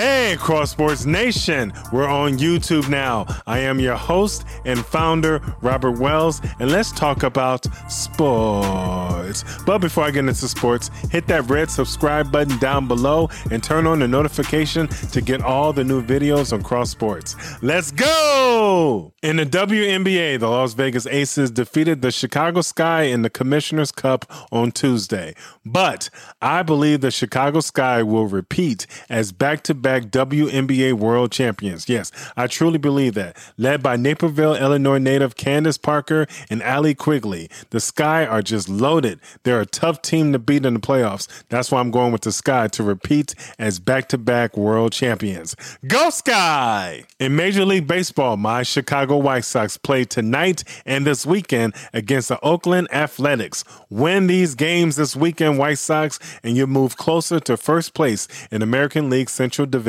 Hey, Cross Sports Nation, we're on YouTube now. I am your host and founder, Robert Wells, and let's talk about sports. But before I get into sports, hit that red subscribe button down below and turn on the notification to get all the new videos on Cross Sports. Let's go! In the WNBA, the Las Vegas Aces defeated the Chicago Sky in the Commissioner's Cup on Tuesday. But I believe the Chicago Sky will repeat as back to back WNBA world champions. Yes, I truly believe that. Led by Naperville, Illinois native Candace Parker and Allie Quigley, the Sky are just loaded. They're a tough team to beat in the playoffs. That's why I'm going with the Sky to repeat as back to back world champions. Go Sky! In Major League Baseball, my Chicago White Sox play tonight and this weekend against the Oakland Athletics. Win these games this weekend, White Sox, and you move closer to first place in American League Central Division.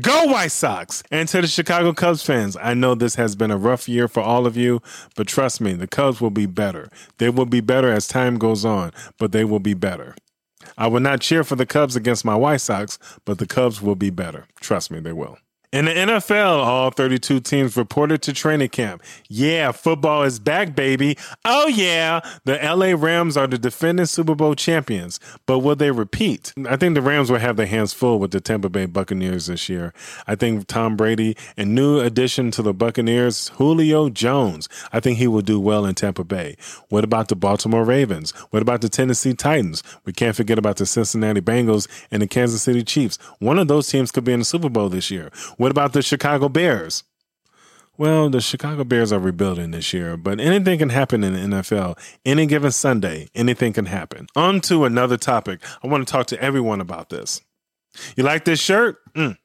Go White Sox! And to the Chicago Cubs fans, I know this has been a rough year for all of you, but trust me, the Cubs will be better. They will be better as time goes on, but they will be better. I will not cheer for the Cubs against my White Sox, but the Cubs will be better. Trust me, they will. In the NFL, all 32 teams reported to training camp. Yeah, football is back, baby. Oh, yeah. The LA Rams are the defending Super Bowl champions, but will they repeat? I think the Rams will have their hands full with the Tampa Bay Buccaneers this year. I think Tom Brady and new addition to the Buccaneers, Julio Jones, I think he will do well in Tampa Bay. What about the Baltimore Ravens? What about the Tennessee Titans? We can't forget about the Cincinnati Bengals and the Kansas City Chiefs. One of those teams could be in the Super Bowl this year. About the Chicago Bears? Well, the Chicago Bears are rebuilding this year, but anything can happen in the NFL. Any given Sunday, anything can happen. On to another topic. I want to talk to everyone about this. You like this shirt? Mm.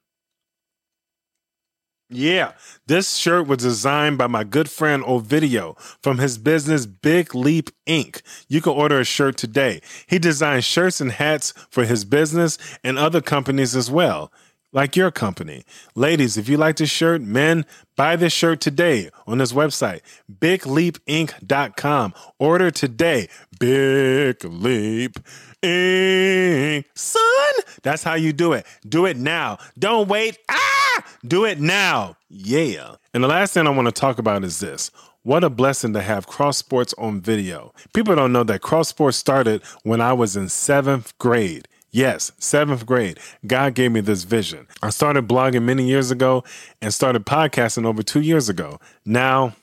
Yeah, this shirt was designed by my good friend Ovidio from his business Big Leap Inc. You can order a shirt today. He designs shirts and hats for his business and other companies as well like your company. Ladies, if you like this shirt, men, buy this shirt today on this website, bigleapinc.com. Order today. Big Leap Inc. Son, that's how you do it. Do it now. Don't wait. Ah! Do it now. Yeah. And the last thing I want to talk about is this. What a blessing to have cross sports on video. People don't know that cross sports started when I was in seventh grade. Yes, seventh grade. God gave me this vision. I started blogging many years ago and started podcasting over two years ago. Now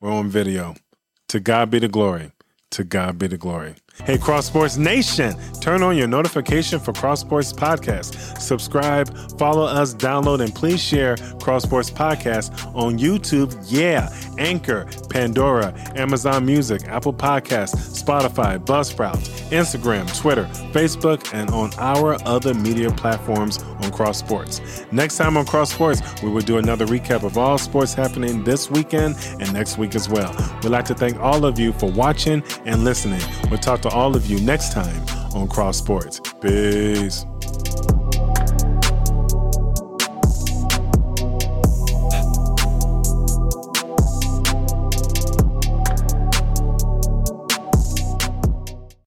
we're on video. To God be the glory. To God be the glory. Hey, Cross Sports Nation, turn on your notification for Cross Sports Podcast. Subscribe, follow us, download, and please share Cross Sports Podcast on YouTube. Yeah, Anchor, Pandora, Amazon Music, Apple Podcasts, Spotify, Buzzsprout, Instagram, Twitter, Facebook, and on our other media platforms on Cross Sports. Next time on Cross Sports, we will do another recap of all sports happening this weekend and next week as well. We'd like to thank all of you for watching and listening. We'll talk to all of you next time on Cross Sports. Peace.